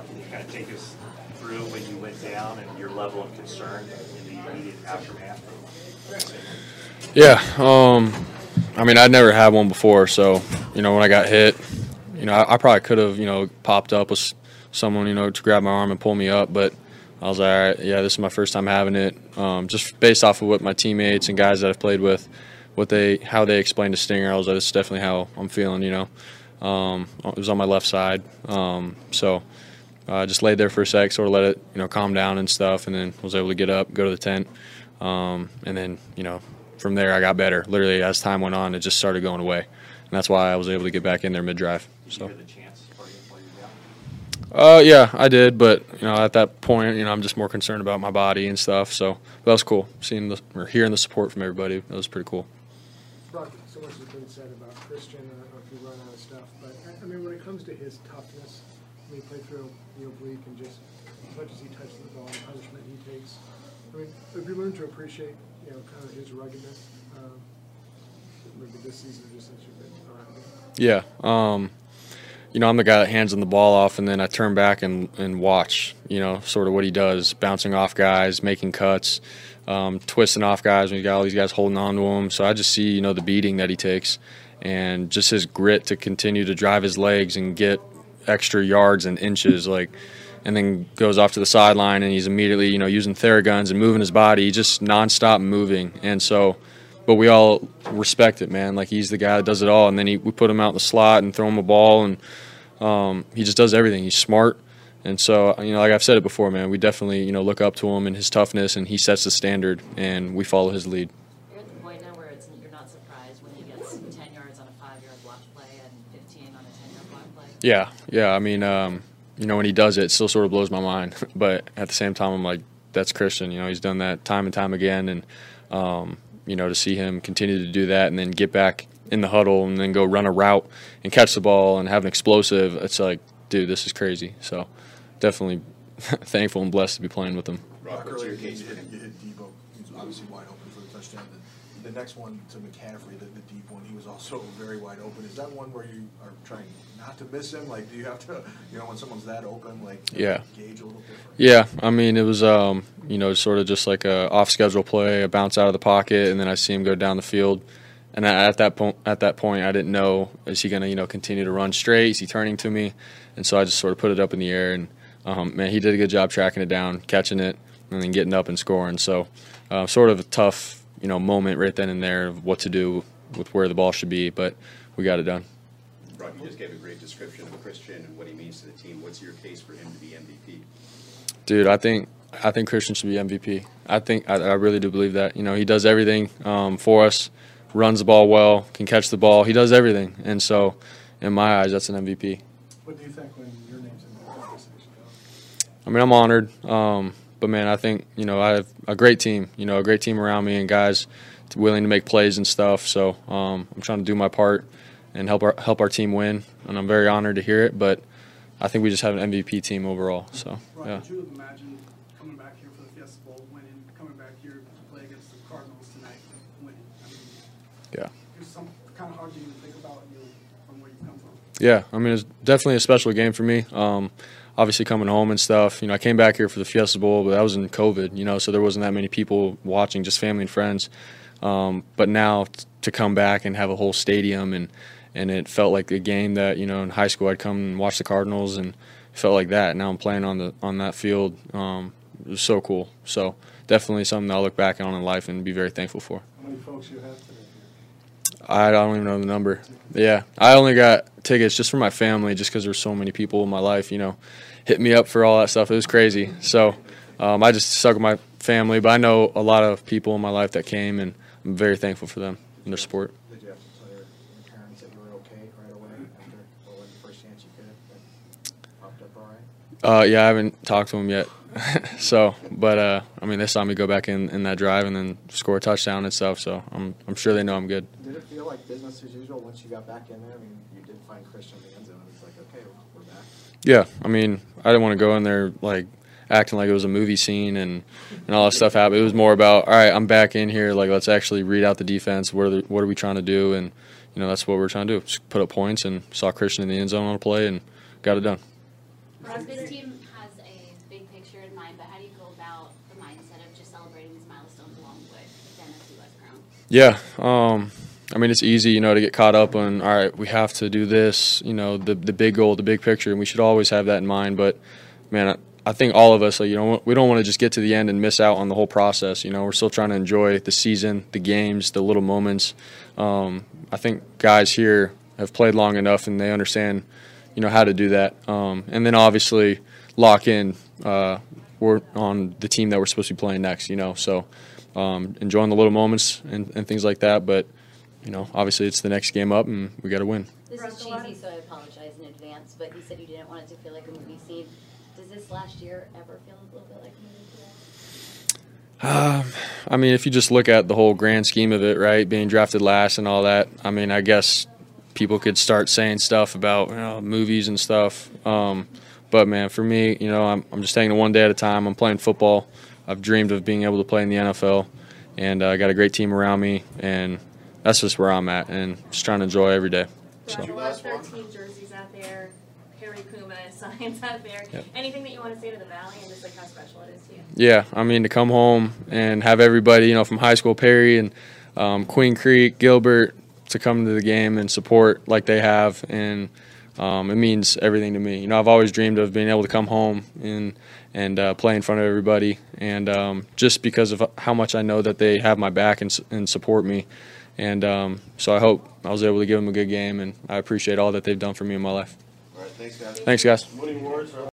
Can you kind of take us through when you went down and your level of concern in the immediate aftermath? Yeah, um, I mean, I'd never had one before, so you know, when I got hit, you know, I, I probably could have, you know, popped up with someone, you know, to grab my arm and pull me up, but I was like, all right, yeah, this is my first time having it. Um, just based off of what my teammates and guys that I've played with, what they, how they explained to Stinger, I was like, is definitely how I'm feeling, you know. Um, it was on my left side, um, so uh, just laid there for a sec, sort of let it, you know, calm down and stuff, and then was able to get up, go to the tent, um, and then, you know, from there I got better. Literally, as time went on, it just started going away, and that's why I was able to get back in there mid drive. So. Uh, yeah, I did, but you know, at that point, you know, I'm just more concerned about my body and stuff. So that was cool, seeing the or hearing the support from everybody. That was pretty cool. Brock, so much has been said about Christian. I don't know if you run out of stuff, but I mean, when it comes to his toughness, when he played through the oblique and just as much as he touches the ball, the punishment he takes. I mean, have you learned to appreciate, you know, kind of his ruggedness? Um, maybe this season, just since you've been around him. Yeah. Um, you know, I'm the guy that hands him the ball off, and then I turn back and, and watch, you know, sort of what he does, bouncing off guys, making cuts, um, twisting off guys when you got all these guys holding on to him. So I just see, you know, the beating that he takes and just his grit to continue to drive his legs and get extra yards and inches, like, and then goes off to the sideline and he's immediately, you know, using Theraguns and moving his body, just nonstop moving. And so, but we all respect it, man. Like he's the guy that does it all, and then he, we put him out in the slot and throw him a ball, and um, he just does everything. He's smart, and so you know, like I've said it before, man. We definitely you know look up to him and his toughness, and he sets the standard, and we follow his lead. You're at the point now where it's, you're not surprised when he gets 10 yards on a five-yard block play and 15 on a 10-yard block play. Yeah, yeah. I mean, um, you know, when he does it, it still sort of blows my mind, but at the same time, I'm like, that's Christian. You know, he's done that time and time again, and um, you know, to see him continue to do that and then get back in the huddle and then go run a route and catch the ball and have an explosive, it's like, dude, this is crazy. So definitely thankful and blessed to be playing with him. Brock, what's your case for him? You hit Deebo, he's obviously wide open for the touchdown. The, the next one to McCaffrey, the, the deep one, he was also very wide open. Is that one where you are trying not to miss him? Like, do you have to, you know, when someone's that open, like, yeah. gauge a little different? Yeah, I mean, it was, um, you know, sort of just like a off schedule play, a bounce out of the pocket, and then I see him go down the field. And at that point, at that point, I didn't know is he going to, you know, continue to run straight? Is he turning to me? And so I just sort of put it up in the air, and um, man, he did a good job tracking it down, catching it, and then getting up and scoring. So, uh, sort of a tough, you know, moment right then and there of what to do with where the ball should be, but we got it done. Brock, you just gave a great description of Christian and what he means to the team. What's your case for him to be MVP? Dude, I think I think Christian should be MVP. I think I, I really do believe that. You know, he does everything um, for us, runs the ball well, can catch the ball. He does everything, and so in my eyes, that's an MVP. What do you think when your name's in that conversation? I mean, I'm honored, um, but man, I think you know I have a great team. You know, a great team around me and guys willing to make plays and stuff. So um, I'm trying to do my part and help our help our team win, and I'm very honored to hear it. But I think we just have an MVP team overall. So Rob, yeah. could you have imagined coming back here for the Fiesta Bowl, winning, coming back here to play against the Cardinals tonight, winning? I mean, Yeah. it's some kind of hard to even think about you know, from where you've come from. Yeah, I mean it's definitely a special game for me. Um, obviously coming home and stuff. You know, I came back here for the Fiesta Bowl, but that was in COVID. You know, so there wasn't that many people watching, just family and friends. Um, but now t- to come back and have a whole stadium and and it felt like a game that you know in high school I'd come and watch the Cardinals and felt like that. Now I'm playing on the on that field. Um, it was so cool. So definitely something that I'll look back on in life and be very thankful for. How many folks you have today? I don't even know the number. Yeah, I only got tickets just for my family, just because there's so many people in my life. You know, hit me up for all that stuff. It was crazy. So um, I just stuck with my family, but I know a lot of people in my life that came, and I'm very thankful for them and their support. Did you have to tell your, parents that you were okay right away after, or when the first chance you could? That popped up all right? Uh, yeah, I haven't talked to them yet. so, but uh, I mean, they saw me go back in, in that drive and then score a touchdown and stuff. So I'm I'm sure they know I'm good. Did it feel like business as usual once you got back in there? I mean, you did find Christian in the end zone. It's like, okay, we're back. Yeah, I mean, I didn't want to go in there like acting like it was a movie scene and, and all that stuff happened. It was more about, all right, I'm back in here. Like, let's actually read out the defense. What are the, what are we trying to do? And you know, that's what we're trying to do. Just put up points and saw Christian in the end zone on a play and got it done. Ross, this team has a big picture in mind, but how do you go about the mindset of just celebrating these milestones along with the NFC West Crown? Yeah, um, I mean it's easy, you know, to get caught up on. All right, we have to do this. You know, the the big goal, the big picture, and we should always have that in mind. But man, I, I think all of us, you know, we don't want to just get to the end and miss out on the whole process. You know, we're still trying to enjoy the season, the games, the little moments. Um, I think guys here have played long enough and they understand, you know, how to do that. Um, and then obviously lock in. Uh, we're on the team that we're supposed to be playing next. You know, so um, enjoying the little moments and, and things like that. But you know, obviously it's the next game up and we got to win. This is cheesy, so I apologize in advance, but you said you didn't want it to feel like a movie scene. Does this last year ever feel a little bit like a movie scene? Um, I mean, if you just look at the whole grand scheme of it, right, being drafted last and all that, I mean, I guess people could start saying stuff about you know, movies and stuff. Um, but man, for me, you know, I'm, I'm just taking it one day at a time. I'm playing football. I've dreamed of being able to play in the NFL, and uh, I got a great team around me, and that's just where I'm at, and just trying to enjoy every day. So. a lot of 13 jerseys out there, Perry Puma signs out there. Yep. Anything that you want to say to the Valley and just like how special it is to you? Yeah, I mean to come home and have everybody, you know, from high school, Perry and um, Queen Creek, Gilbert, to come to the game and support like they have, and um, it means everything to me. You know, I've always dreamed of being able to come home and and uh, play in front of everybody, and um, just because of how much I know that they have my back and, and support me, and um, so I hope I was able to give them a good game, and I appreciate all that they've done for me in my life. All right, thanks, guys. Thanks, guys.